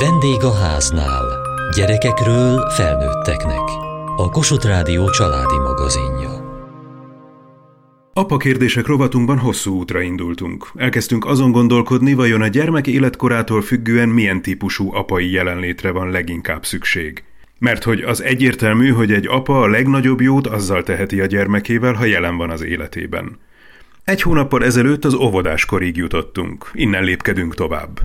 Vendég a háznál. Gyerekekről felnőtteknek. A Kossuth Rádió családi magazinja. Apa kérdések rovatunkban hosszú útra indultunk. Elkezdtünk azon gondolkodni, vajon a gyermek életkorától függően milyen típusú apai jelenlétre van leginkább szükség. Mert hogy az egyértelmű, hogy egy apa a legnagyobb jót azzal teheti a gyermekével, ha jelen van az életében. Egy hónappal ezelőtt az óvodáskorig jutottunk, innen lépkedünk tovább.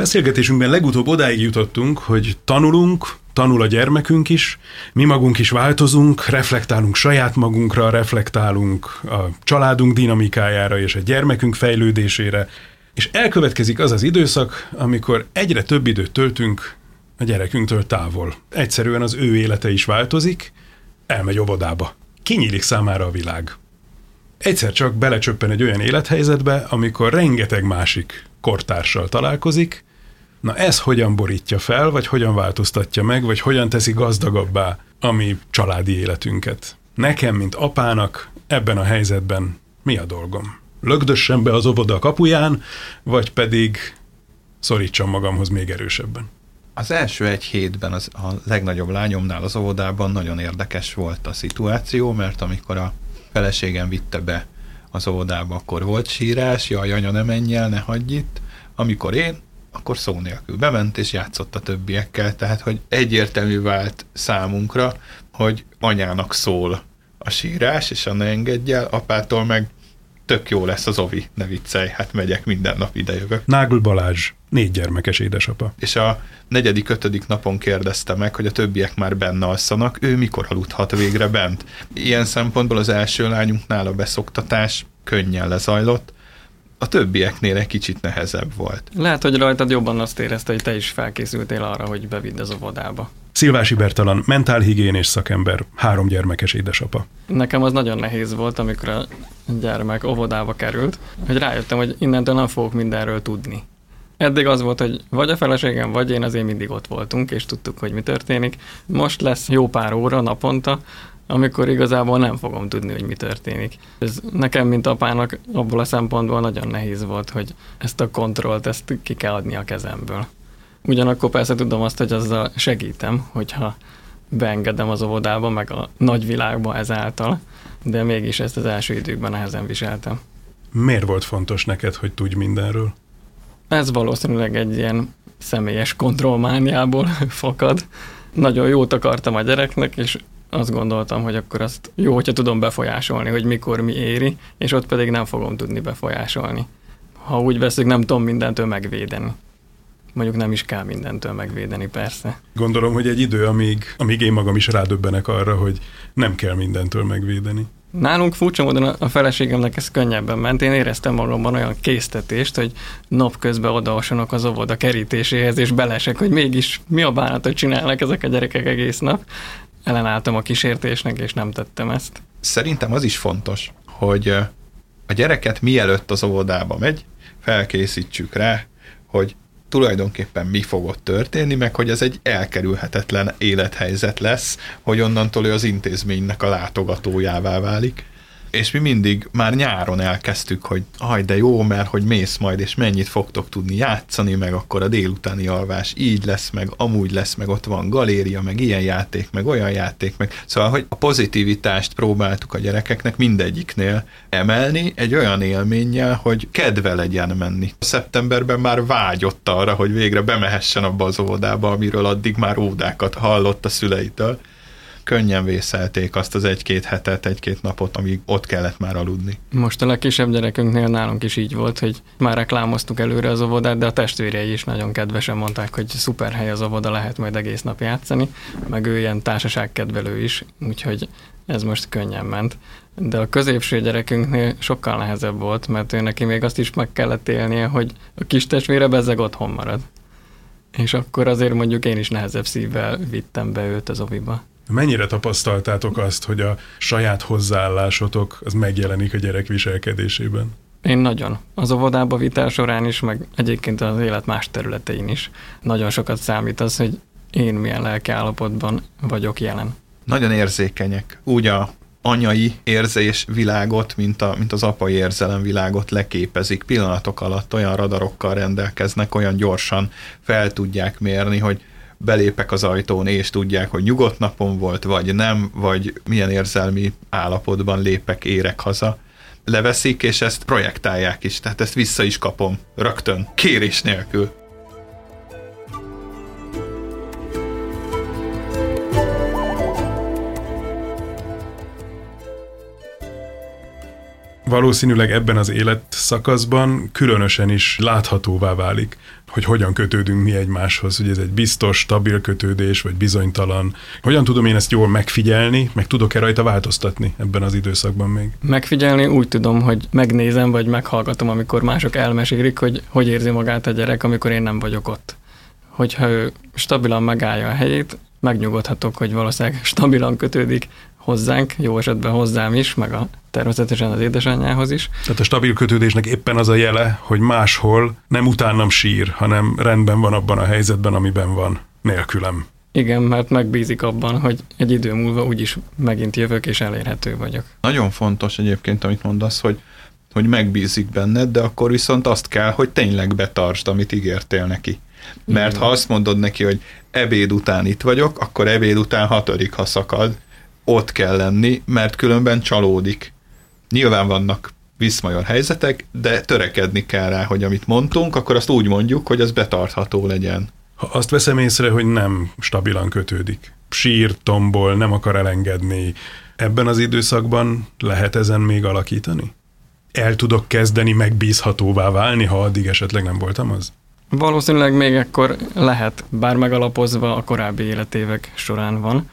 Beszélgetésünkben legutóbb odáig jutottunk, hogy tanulunk, tanul a gyermekünk is, mi magunk is változunk, reflektálunk saját magunkra, reflektálunk a családunk dinamikájára és a gyermekünk fejlődésére, és elkövetkezik az az időszak, amikor egyre több időt töltünk a gyerekünktől távol. Egyszerűen az ő élete is változik, elmegy óvodába. Kinyílik számára a világ. Egyszer csak belecsöppen egy olyan élethelyzetbe, amikor rengeteg másik kortársal találkozik, Na ez hogyan borítja fel, vagy hogyan változtatja meg, vagy hogyan teszi gazdagabbá a mi családi életünket? Nekem, mint apának ebben a helyzetben mi a dolgom? Lögdössem be az óvoda kapuján, vagy pedig szorítsam magamhoz még erősebben? Az első egy hétben az, a legnagyobb lányomnál az óvodában nagyon érdekes volt a szituáció, mert amikor a feleségem vitte be az óvodába, akkor volt sírás, jaj, anya, ne menj el, ne hagyj itt. Amikor én akkor szó nélkül bement és játszott a többiekkel, tehát hogy egyértelmű vált számunkra, hogy anyának szól a sírás, és a ne engedj el, apától meg tök jó lesz az Ovi, ne viccelj, hát megyek minden nap idejövök. Nágl Balázs, négy gyermekes édesapa. És a negyedik, ötödik napon kérdezte meg, hogy a többiek már benne alszanak, ő mikor aludhat végre bent. Ilyen szempontból az első lányunknál a beszoktatás könnyen lezajlott, a többieknél egy kicsit nehezebb volt. Lehet, hogy rajtad jobban azt érezte, hogy te is felkészültél arra, hogy bevidd az óvodába. Szilvási Bertalan, mentálhigiénés szakember, három gyermekes édesapa. Nekem az nagyon nehéz volt, amikor a gyermek óvodába került, hogy rájöttem, hogy innentől nem fogok mindenről tudni. Eddig az volt, hogy vagy a feleségem, vagy én azért mindig ott voltunk, és tudtuk, hogy mi történik. Most lesz jó pár óra naponta, amikor igazából nem fogom tudni, hogy mi történik. Ez nekem, mint apának, abból a szempontból nagyon nehéz volt, hogy ezt a kontrollt, ezt ki kell adni a kezemből. Ugyanakkor persze tudom azt, hogy azzal segítem, hogyha beengedem az óvodába, meg a nagyvilágba ezáltal, de mégis ezt az első időkben nehezen viseltem. Miért volt fontos neked, hogy tudj mindenről? Ez valószínűleg egy ilyen személyes kontrollmániából fakad. Nagyon jót akartam a gyereknek, és azt gondoltam, hogy akkor azt jó, hogyha tudom befolyásolni, hogy mikor mi éri, és ott pedig nem fogom tudni befolyásolni. Ha úgy veszük, nem tudom mindentől megvédeni. Mondjuk nem is kell mindentől megvédeni, persze. Gondolom, hogy egy idő, amíg, amíg én magam is rádöbbenek arra, hogy nem kell mindentől megvédeni. Nálunk furcsa módon a feleségemnek ez könnyebben ment. Én éreztem magamban olyan késztetést, hogy napközben odaosonok az óvoda kerítéséhez, és belesek, hogy mégis mi a bánatot csinálnak ezek a gyerekek egész nap ellenálltam a kísértésnek, és nem tettem ezt. Szerintem az is fontos, hogy a gyereket mielőtt az óvodába megy, felkészítsük rá, hogy tulajdonképpen mi fog történni, meg hogy ez egy elkerülhetetlen élethelyzet lesz, hogy onnantól ő az intézménynek a látogatójává válik és mi mindig már nyáron elkezdtük, hogy aj, de jó, mert hogy mész majd, és mennyit fogtok tudni játszani, meg akkor a délutáni alvás így lesz, meg amúgy lesz, meg ott van galéria, meg ilyen játék, meg olyan játék, meg szóval, hogy a pozitivitást próbáltuk a gyerekeknek mindegyiknél emelni egy olyan élménnyel, hogy kedve legyen menni. Szeptemberben már vágyott arra, hogy végre bemehessen abba az óvodába, amiről addig már ódákat hallott a szüleitől könnyen vészelték azt az egy-két hetet, egy-két napot, amíg ott kellett már aludni. Most a legkisebb gyerekünknél nálunk is így volt, hogy már reklámoztuk előre az óvodát, de a testvérei is nagyon kedvesen mondták, hogy szuper hely az óvoda, lehet majd egész nap játszani, meg ő ilyen társaságkedvelő is, úgyhogy ez most könnyen ment. De a középső gyerekünknél sokkal nehezebb volt, mert ő neki még azt is meg kellett élnie, hogy a kis testvére bezeg otthon marad. És akkor azért mondjuk én is nehezebb szívvel vittem be őt az oviba. Mennyire tapasztaltátok azt, hogy a saját hozzáállásotok az megjelenik a gyerek viselkedésében? Én nagyon. Az óvodába vitel során is, meg egyébként az élet más területein is. Nagyon sokat számít az, hogy én milyen lelkiállapotban vagyok jelen. Nagyon érzékenyek. Úgy a anyai érzés világot, mint, a, mint az apai érzelem világot leképezik. Pillanatok alatt olyan radarokkal rendelkeznek, olyan gyorsan fel tudják mérni, hogy belépek az ajtón, és tudják, hogy nyugodt napon volt, vagy nem, vagy milyen érzelmi állapotban lépek, érek haza. Leveszik, és ezt projektálják is, tehát ezt vissza is kapom rögtön, kérés nélkül. Valószínűleg ebben az életszakaszban különösen is láthatóvá válik, hogy hogyan kötődünk mi egymáshoz, hogy ez egy biztos, stabil kötődés, vagy bizonytalan. Hogyan tudom én ezt jól megfigyelni, meg tudok-e rajta változtatni ebben az időszakban még? Megfigyelni úgy tudom, hogy megnézem, vagy meghallgatom, amikor mások elmesélik, hogy hogy érzi magát a gyerek, amikor én nem vagyok ott. Hogyha ő stabilan megállja a helyét, megnyugodhatok, hogy valószínűleg stabilan kötődik hozzánk, jó esetben hozzám is, meg a természetesen az édesanyjához is. Tehát a stabil kötődésnek éppen az a jele, hogy máshol nem utánam sír, hanem rendben van abban a helyzetben, amiben van, nélkülem. Igen, mert megbízik abban, hogy egy idő múlva úgyis megint jövök és elérhető vagyok. Nagyon fontos egyébként, amit mondasz, hogy hogy megbízik benned, de akkor viszont azt kell, hogy tényleg betartsd, amit ígértél neki. Mert Igen. ha azt mondod neki, hogy ebéd után itt vagyok, akkor ebéd után hatodik, ha szakad, ott kell lenni, mert különben csalódik. Nyilván vannak viszmajor helyzetek, de törekedni kell rá, hogy amit mondtunk, akkor azt úgy mondjuk, hogy az betartható legyen. Ha azt veszem észre, hogy nem stabilan kötődik, sír, tombol, nem akar elengedni, ebben az időszakban lehet ezen még alakítani? El tudok kezdeni megbízhatóvá válni, ha addig esetleg nem voltam az? Valószínűleg még ekkor lehet, bár megalapozva a korábbi életévek során van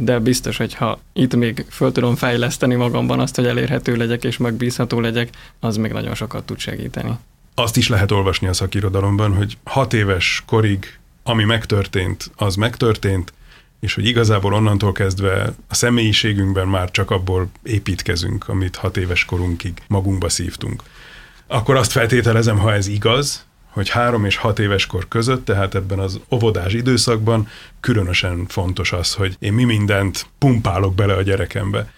de biztos, hogy ha itt még föl tudom fejleszteni magamban azt, hogy elérhető legyek és megbízható legyek, az még nagyon sokat tud segíteni. Azt is lehet olvasni a szakirodalomban, hogy hat éves korig, ami megtörtént, az megtörtént, és hogy igazából onnantól kezdve a személyiségünkben már csak abból építkezünk, amit hat éves korunkig magunkba szívtunk. Akkor azt feltételezem, ha ez igaz, hogy három és hat éves kor között, tehát ebben az óvodás időszakban különösen fontos az, hogy én mi mindent pumpálok bele a gyerekembe.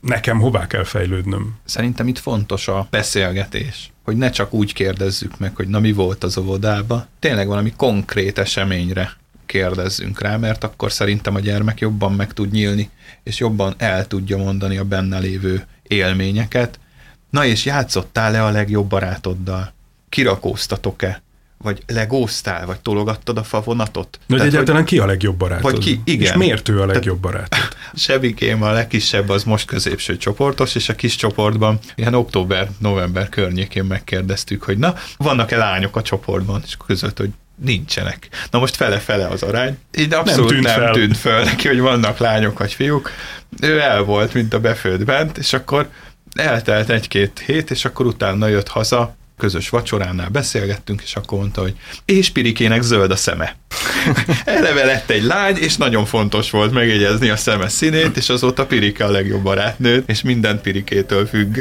Nekem hová kell fejlődnöm? Szerintem itt fontos a beszélgetés, hogy ne csak úgy kérdezzük meg, hogy na mi volt az óvodába, tényleg valami konkrét eseményre kérdezzünk rá, mert akkor szerintem a gyermek jobban meg tud nyílni, és jobban el tudja mondani a benne lévő élményeket. Na és játszottál-e a legjobb barátoddal? Kirakóztatok-e, vagy legóztál, vagy tologattad a favonatot. De Tehát, egyáltalán hogy, ki a legjobb barátod? Vagy ki, igen. És miért ő a legjobb barátod? Sebikém a legkisebb az most középső csoportos, és a kis csoportban ilyen október-november környékén megkérdeztük, hogy na, vannak-e lányok a csoportban, és között, hogy nincsenek. Na most fele-fele az arány. Így abszolút nem tűnt, nem fel. tűnt föl neki, hogy vannak lányok vagy fiúk. Ő el volt, mint a befőtt bent, és akkor eltelt egy-két hét, és akkor utána jött haza, közös vacsoránál beszélgettünk, és akkor mondta, hogy és Pirikének zöld a szeme. Eleve lett egy lány, és nagyon fontos volt megjegyezni a szeme színét, és azóta Pirike a legjobb barátnő, és minden Pirikétől függ.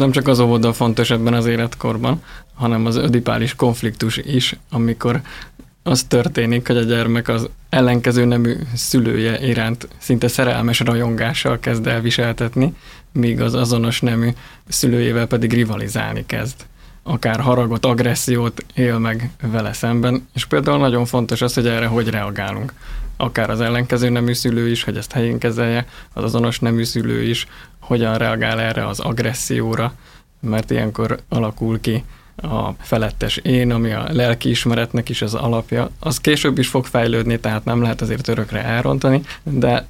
Nem csak az óvoda fontos ebben az életkorban, hanem az ödipális konfliktus is, amikor az történik, hogy a gyermek az ellenkező nemű szülője iránt szinte szerelmes rajongással kezd el viseltetni, míg az azonos nemű szülőjével pedig rivalizálni kezd. Akár haragot, agressziót él meg vele szemben, és például nagyon fontos az, hogy erre hogy reagálunk. Akár az ellenkező nemű szülő is, hogy ezt helyén kezelje, az azonos nemű szülő is, hogyan reagál erre az agresszióra, mert ilyenkor alakul ki a felettes én, ami a lelkiismeretnek is az alapja, az később is fog fejlődni, tehát nem lehet azért örökre elrontani, de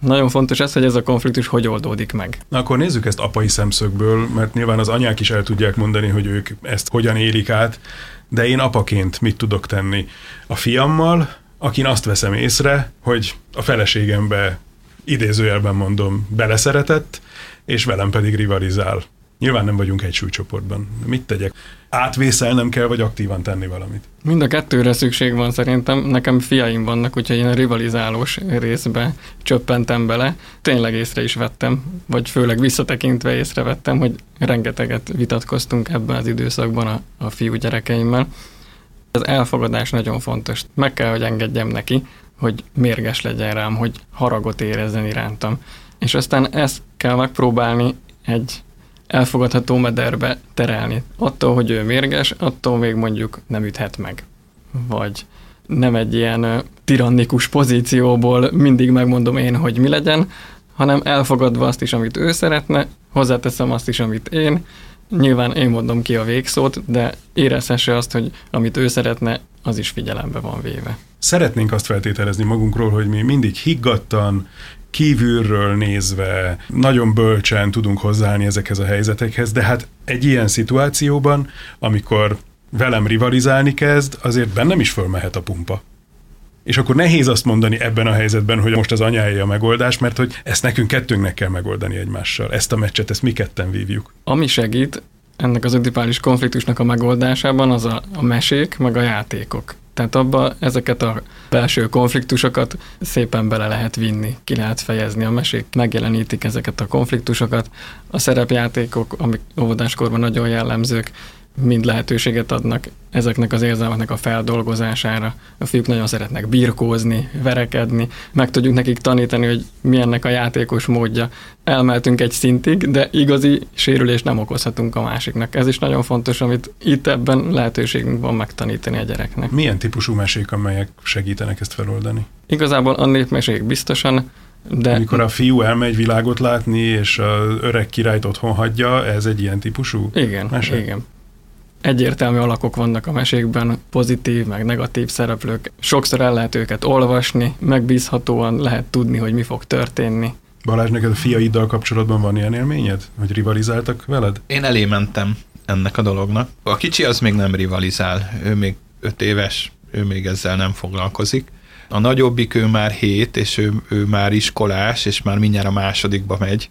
nagyon fontos ez, hogy ez a konfliktus hogy oldódik meg. Na akkor nézzük ezt apai szemszögből, mert nyilván az anyák is el tudják mondani, hogy ők ezt hogyan élik át, de én apaként mit tudok tenni a fiammal, akin azt veszem észre, hogy a feleségembe idézőjelben mondom beleszeretett, és velem pedig rivalizál Nyilván nem vagyunk egy súlycsoportban. Mit tegyek? Átvészelnem kell, vagy aktívan tenni valamit? Mind a kettőre szükség van szerintem. Nekem fiaim vannak, úgyhogy én a rivalizálós részbe csöppentem bele. Tényleg észre is vettem, vagy főleg visszatekintve észrevettem, hogy rengeteget vitatkoztunk ebben az időszakban a, a fiú gyerekeimmel. Az elfogadás nagyon fontos. Meg kell, hogy engedjem neki, hogy mérges legyen rám, hogy haragot érezzen irántam. És aztán ezt kell megpróbálni egy elfogadható mederbe terelni. Attól, hogy ő mérges, attól még mondjuk nem üthet meg. Vagy nem egy ilyen tirannikus pozícióból mindig megmondom én, hogy mi legyen, hanem elfogadva azt is, amit ő szeretne, hozzáteszem azt is, amit én, nyilván én mondom ki a végszót, de érezhesse azt, hogy amit ő szeretne, az is figyelembe van véve. Szeretnénk azt feltételezni magunkról, hogy mi mindig higgadtan, kívülről nézve nagyon bölcsen tudunk hozzáállni ezekhez a helyzetekhez, de hát egy ilyen szituációban, amikor velem rivalizálni kezd, azért bennem is fölmehet a pumpa. És akkor nehéz azt mondani ebben a helyzetben, hogy most az anyája a megoldás, mert hogy ezt nekünk kettőnknek kell megoldani egymással. Ezt a meccset, ezt mi ketten vívjuk. Ami segít ennek az ödipális konfliktusnak a megoldásában, az a, a mesék, meg a játékok. Tehát abba ezeket a belső konfliktusokat szépen bele lehet vinni, ki lehet fejezni. A mesék megjelenítik ezeket a konfliktusokat. A szerepjátékok, amik óvodáskorban nagyon jellemzők, mind lehetőséget adnak ezeknek az érzelmeknek a feldolgozására. A fiúk nagyon szeretnek birkózni, verekedni, meg tudjuk nekik tanítani, hogy milyennek a játékos módja. Elmeltünk egy szintig, de igazi sérülést nem okozhatunk a másiknak. Ez is nagyon fontos, amit itt ebben lehetőségünk van megtanítani a gyereknek. Milyen típusú mesék, amelyek segítenek ezt feloldani? Igazából a népmesék biztosan, de... Amikor a fiú elmegy világot látni, és az öreg királyt otthon hagyja, ez egy ilyen típusú Igen, mese? igen egyértelmű alakok vannak a mesékben, pozitív, meg negatív szereplők. Sokszor el lehet őket olvasni, megbízhatóan lehet tudni, hogy mi fog történni. Balázs, neked a fiaiddal kapcsolatban van ilyen élményed? Hogy rivalizáltak veled? Én elé mentem ennek a dolognak. A kicsi az még nem rivalizál, ő még öt éves, ő még ezzel nem foglalkozik. A nagyobbik ő már hét, és ő, ő már iskolás, és már mindjárt a másodikba megy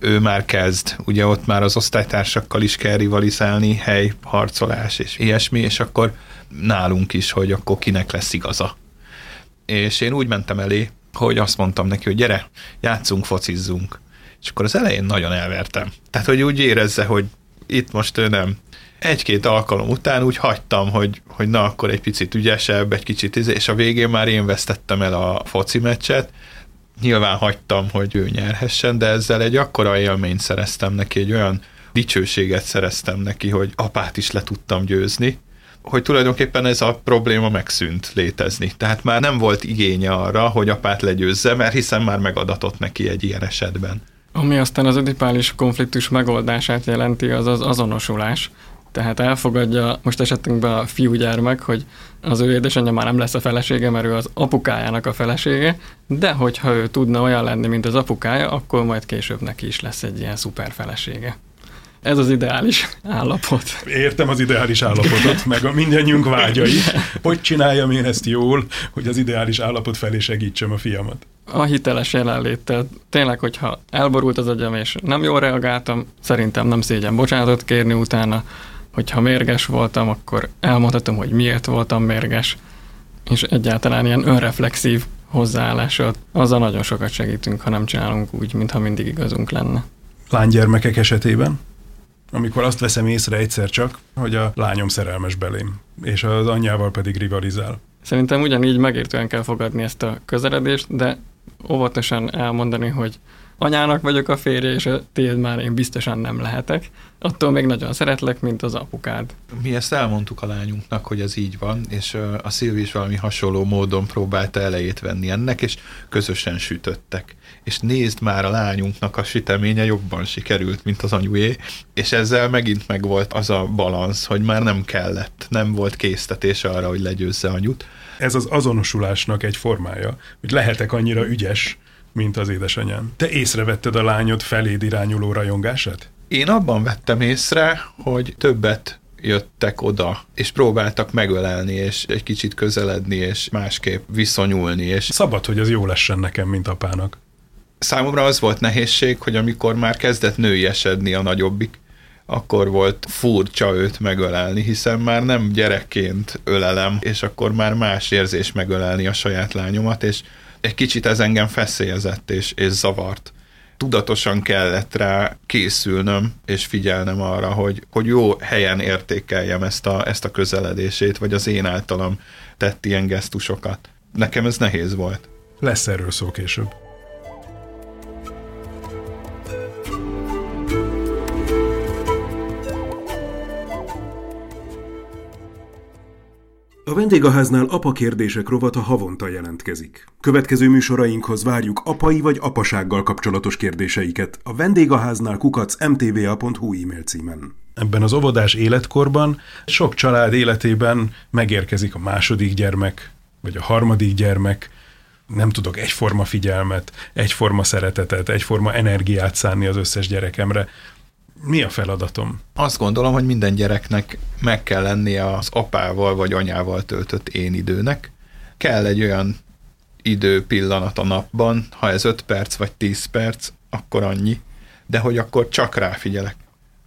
ő már kezd. Ugye ott már az osztálytársakkal is kell rivalizálni, hely, harcolás és ilyesmi, és akkor nálunk is, hogy akkor kinek lesz igaza. És én úgy mentem elé, hogy azt mondtam neki, hogy gyere, játszunk, focizzunk. És akkor az elején nagyon elvertem. Tehát, hogy úgy érezze, hogy itt most ő nem. Egy-két alkalom után úgy hagytam, hogy, hogy na, akkor egy picit ügyesebb, egy kicsit, izé, és a végén már én vesztettem el a foci meccset, nyilván hagytam, hogy ő nyerhessen, de ezzel egy akkora élményt szereztem neki, egy olyan dicsőséget szereztem neki, hogy apát is le tudtam győzni, hogy tulajdonképpen ez a probléma megszűnt létezni. Tehát már nem volt igénye arra, hogy apát legyőzze, mert hiszen már megadatott neki egy ilyen esetben. Ami aztán az ödipális konfliktus megoldását jelenti, az az azonosulás. Tehát elfogadja most esetünkben a fiúgyermek, hogy az ő édesanyja már nem lesz a felesége, mert ő az apukájának a felesége, de hogyha ő tudna olyan lenni, mint az apukája, akkor majd később neki is lesz egy ilyen szuper felesége. Ez az ideális állapot. Értem az ideális állapotot, meg a mindannyiunk vágyai. Hogy csináljam én ezt jól, hogy az ideális állapot felé segítsem a fiamat? A hiteles jelenléttel. Tényleg, hogyha elborult az agyam, és nem jól reagáltam, szerintem nem szégyen bocsánatot kérni utána, hogyha mérges voltam, akkor elmondhatom, hogy miért voltam mérges, és egyáltalán ilyen önreflexív hozzáállással, azzal nagyon sokat segítünk, ha nem csinálunk úgy, mintha mindig igazunk lenne. Lánygyermekek esetében? Amikor azt veszem észre egyszer csak, hogy a lányom szerelmes belém, és az anyjával pedig rivalizál. Szerintem ugyanígy megértően kell fogadni ezt a közeledést, de óvatosan elmondani, hogy anyának vagyok a férje, és a tiéd már én biztosan nem lehetek. Attól még nagyon szeretlek, mint az apukád. Mi ezt elmondtuk a lányunknak, hogy ez így van, és a Szilvi is valami hasonló módon próbálta elejét venni ennek, és közösen sütöttek. És nézd már a lányunknak a süteménye jobban sikerült, mint az anyué, és ezzel megint megvolt az a balansz, hogy már nem kellett, nem volt késztetés arra, hogy legyőzze anyut. Ez az azonosulásnak egy formája, hogy lehetek annyira ügyes, mint az édesanyám. Te észrevetted a lányod feléd irányuló rajongását? Én abban vettem észre, hogy többet jöttek oda, és próbáltak megölelni, és egy kicsit közeledni, és másképp viszonyulni. És Szabad, hogy az jó lessen nekem, mint apának. Számomra az volt nehézség, hogy amikor már kezdett női esedni a nagyobbik, akkor volt furcsa őt megölelni, hiszen már nem gyerekként ölelem, és akkor már más érzés megölelni a saját lányomat, és egy kicsit ez engem feszélyezett és, és zavart. Tudatosan kellett rá készülnöm, és figyelnem arra, hogy, hogy jó helyen értékeljem ezt a, ezt a közeledését, vagy az én általam tett ilyen gesztusokat. Nekem ez nehéz volt. Lesz erről szó később. A vendégháznál apa kérdések rovata havonta jelentkezik. Következő műsorainkhoz várjuk apai vagy apasággal kapcsolatos kérdéseiket a vendégháznál kukac mtva.hu e-mail címen. Ebben az óvodás életkorban sok család életében megérkezik a második gyermek, vagy a harmadik gyermek, nem tudok egyforma figyelmet, egyforma szeretetet, egyforma energiát szánni az összes gyerekemre. Mi a feladatom? Azt gondolom, hogy minden gyereknek meg kell lennie az apával vagy anyával töltött én időnek. Kell egy olyan idő pillanat a napban, ha ez 5 perc vagy 10 perc, akkor annyi, de hogy akkor csak ráfigyelek.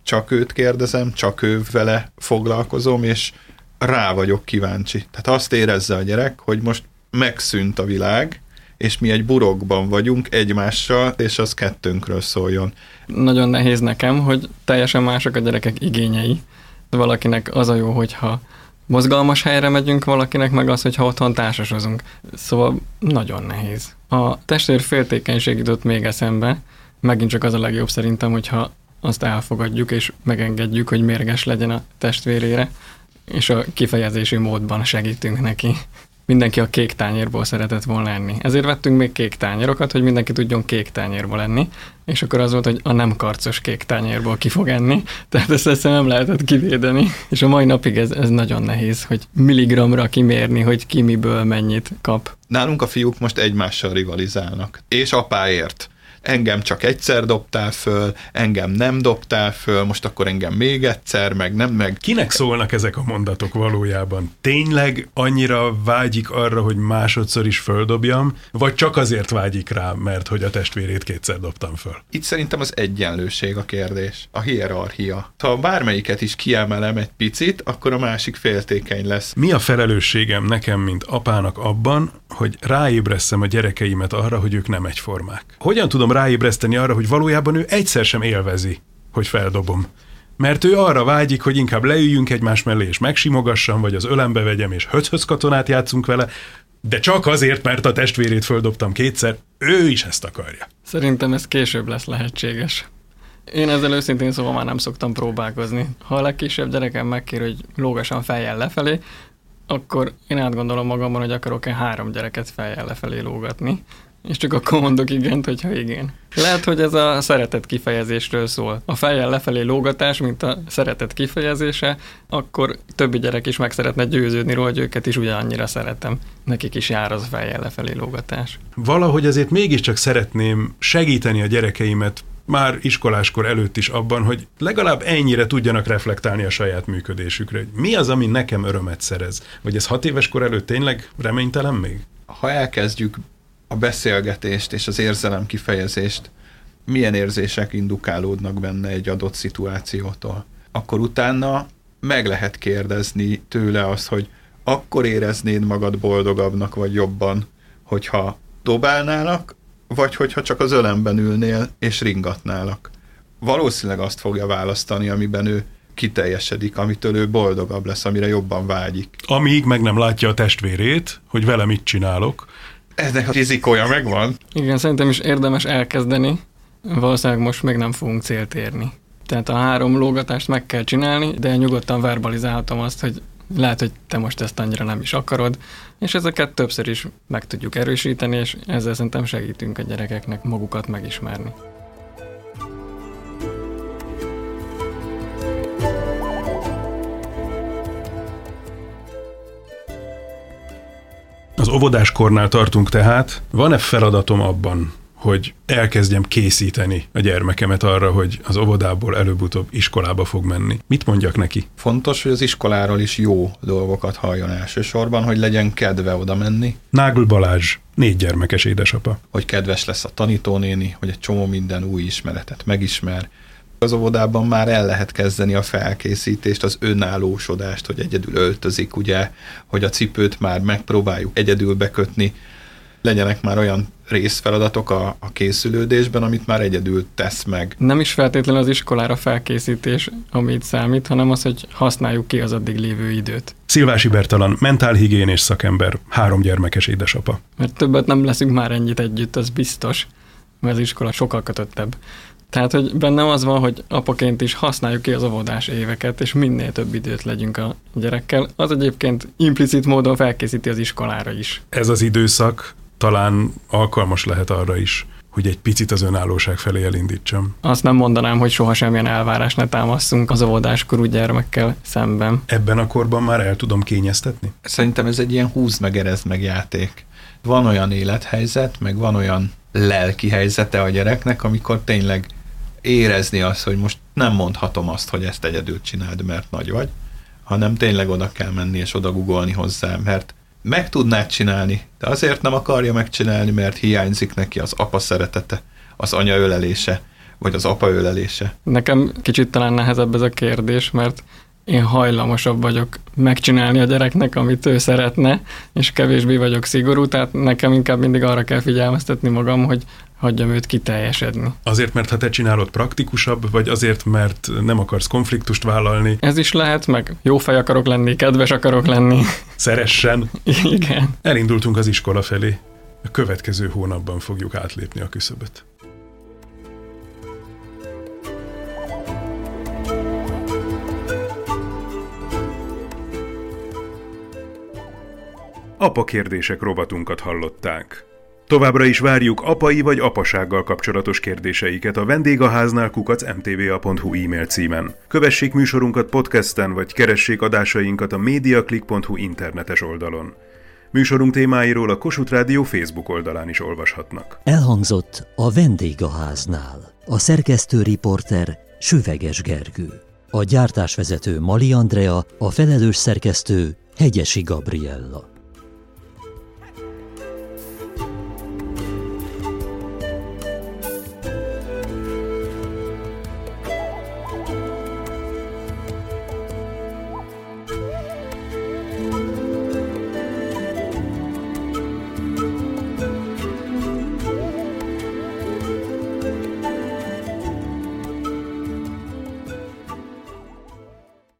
Csak őt kérdezem, csak ő vele foglalkozom, és rá vagyok kíváncsi. Tehát azt érezze a gyerek, hogy most megszűnt a világ, és mi egy burokban vagyunk egymással, és az kettőnkről szóljon. Nagyon nehéz nekem, hogy teljesen mások a gyerekek igényei. Valakinek az a jó, hogyha mozgalmas helyre megyünk, valakinek meg az, hogyha otthon társasozunk. Szóval nagyon nehéz. A testvér féltékenység jutott még eszembe, megint csak az a legjobb szerintem, hogyha azt elfogadjuk és megengedjük, hogy mérges legyen a testvérére, és a kifejezési módban segítünk neki mindenki a kék tányérból szeretett volna enni. Ezért vettünk még kék tányérokat, hogy mindenki tudjon kék tányérból enni, és akkor az volt, hogy a nem karcos kék tányérból ki fog enni, tehát ezt ezt nem lehetett kivédeni, és a mai napig ez, ez nagyon nehéz, hogy milligramra kimérni, hogy ki miből mennyit kap. Nálunk a fiúk most egymással rivalizálnak, és apáért engem csak egyszer dobtál föl, engem nem dobtál föl, most akkor engem még egyszer, meg nem, meg... Kinek szólnak ezek a mondatok valójában? Tényleg annyira vágyik arra, hogy másodszor is földobjam, vagy csak azért vágyik rá, mert hogy a testvérét kétszer dobtam föl? Itt szerintem az egyenlőség a kérdés, a hierarchia. Ha bármelyiket is kiemelem egy picit, akkor a másik féltékeny lesz. Mi a felelősségem nekem, mint apának abban, hogy ráébresszem a gyerekeimet arra, hogy ők nem egyformák? Hogyan tudom ráébreszteni arra, hogy valójában ő egyszer sem élvezi, hogy feldobom. Mert ő arra vágyik, hogy inkább leüljünk egymás mellé, és megsimogassam, vagy az ölembe vegyem, és höthöz katonát játszunk vele, de csak azért, mert a testvérét földobtam kétszer, ő is ezt akarja. Szerintem ez később lesz lehetséges. Én ezzel őszintén szóval már nem szoktam próbálkozni. Ha a legkisebb gyerekem megkér, hogy lógasan fejjel lefelé, akkor én átgondolom magamban, hogy akarok-e három gyereket fejjel lefelé lógatni, és csak akkor mondok igent, hogyha igen. Lehet, hogy ez a szeretet kifejezésről szól. A fejjel lefelé lógatás, mint a szeretet kifejezése, akkor többi gyerek is meg szeretne győződni róla, hogy őket is ugyanannyira szeretem. Nekik is jár az a fejjel lefelé lógatás. Valahogy azért mégiscsak szeretném segíteni a gyerekeimet már iskoláskor előtt is abban, hogy legalább ennyire tudjanak reflektálni a saját működésükre. Hogy mi az, ami nekem örömet szerez? Vagy ez hat éves kor előtt tényleg reménytelen még? Ha elkezdjük a beszélgetést és az érzelem kifejezést, milyen érzések indukálódnak benne egy adott szituációtól. Akkor utána meg lehet kérdezni tőle azt, hogy akkor éreznéd magad boldogabbnak vagy jobban, hogyha dobálnának, vagy hogyha csak az ölemben ülnél és ringatnálak. Valószínűleg azt fogja választani, amiben ő kiteljesedik, amitől ő boldogabb lesz, amire jobban vágyik. Amíg meg nem látja a testvérét, hogy vele mit csinálok, ennek a rizikója megvan. Igen, szerintem is érdemes elkezdeni. Valószínűleg most még nem fogunk célt érni. Tehát a három lógatást meg kell csinálni, de nyugodtan verbalizálhatom azt, hogy lehet, hogy te most ezt annyira nem is akarod, és ezeket többször is meg tudjuk erősíteni, és ezzel szerintem segítünk a gyerekeknek magukat megismerni. Óvodáskornál tartunk tehát. Van-e feladatom abban, hogy elkezdjem készíteni a gyermekemet arra, hogy az óvodából előbb-utóbb iskolába fog menni. Mit mondjak neki? Fontos, hogy az iskoláról is jó dolgokat halljon elsősorban, hogy legyen kedve oda menni. Nágl Balázs, négy gyermekes édesapa. Hogy kedves lesz a tanítónéni, hogy egy csomó minden új ismeretet megismer, Az óvodában már el lehet kezdeni a felkészítést, az önállósodást, hogy egyedül öltözik, ugye, hogy a cipőt már megpróbáljuk egyedül bekötni, legyenek már olyan részfeladatok a, a készülődésben, amit már egyedül tesz meg. Nem is feltétlenül az iskolára felkészítés, amit számít, hanem az, hogy használjuk ki az addig lévő időt. Szilvási Bertalan, mentálhigiénés szakember, három gyermekes édesapa. Mert többet nem leszünk már ennyit együtt, az biztos, mert az iskola sokkal kötöttebb. Tehát, hogy bennem az van, hogy apaként is használjuk ki az óvodás éveket, és minél több időt legyünk a gyerekkel. Az egyébként implicit módon felkészíti az iskolára is. Ez az időszak talán alkalmas lehet arra is, hogy egy picit az önállóság felé elindítsam. Azt nem mondanám, hogy soha semmilyen elvárás ne támaszunk az óvodáskorú gyermekkel szemben. Ebben a korban már el tudom kényeztetni? Szerintem ez egy ilyen húz meg, erezd meg játék. Van olyan élethelyzet, meg van olyan lelki helyzete a gyereknek, amikor tényleg érezni azt, hogy most nem mondhatom azt, hogy ezt egyedül csináld, mert nagy vagy, hanem tényleg oda kell menni és oda googolni hozzá, mert meg tudnád csinálni, de azért nem akarja megcsinálni, mert hiányzik neki az apa szeretete, az anya ölelése, vagy az apa ölelése. Nekem kicsit talán nehezebb ez a kérdés, mert én hajlamosabb vagyok megcsinálni a gyereknek, amit ő szeretne, és kevésbé vagyok szigorú, tehát nekem inkább mindig arra kell figyelmeztetni magam, hogy hagyjam őt kiteljesedni. Azért, mert ha te csinálod praktikusabb, vagy azért, mert nem akarsz konfliktust vállalni? Ez is lehet, meg jó fej akarok lenni, kedves akarok lenni. Szeressen? Igen. Elindultunk az iskola felé. A következő hónapban fogjuk átlépni a küszöböt. Apa kérdések rovatunkat hallották. Továbbra is várjuk apai vagy apasággal kapcsolatos kérdéseiket a vendégháznál kukac mtva.hu e-mail címen. Kövessék műsorunkat podcasten, vagy keressék adásainkat a mediaclick.hu internetes oldalon. Műsorunk témáiról a Kossuth Rádió Facebook oldalán is olvashatnak. Elhangzott a vendégháznál. A szerkesztő riporter Süveges Gergő. A gyártásvezető Mali Andrea, a felelős szerkesztő Hegyesi Gabriella.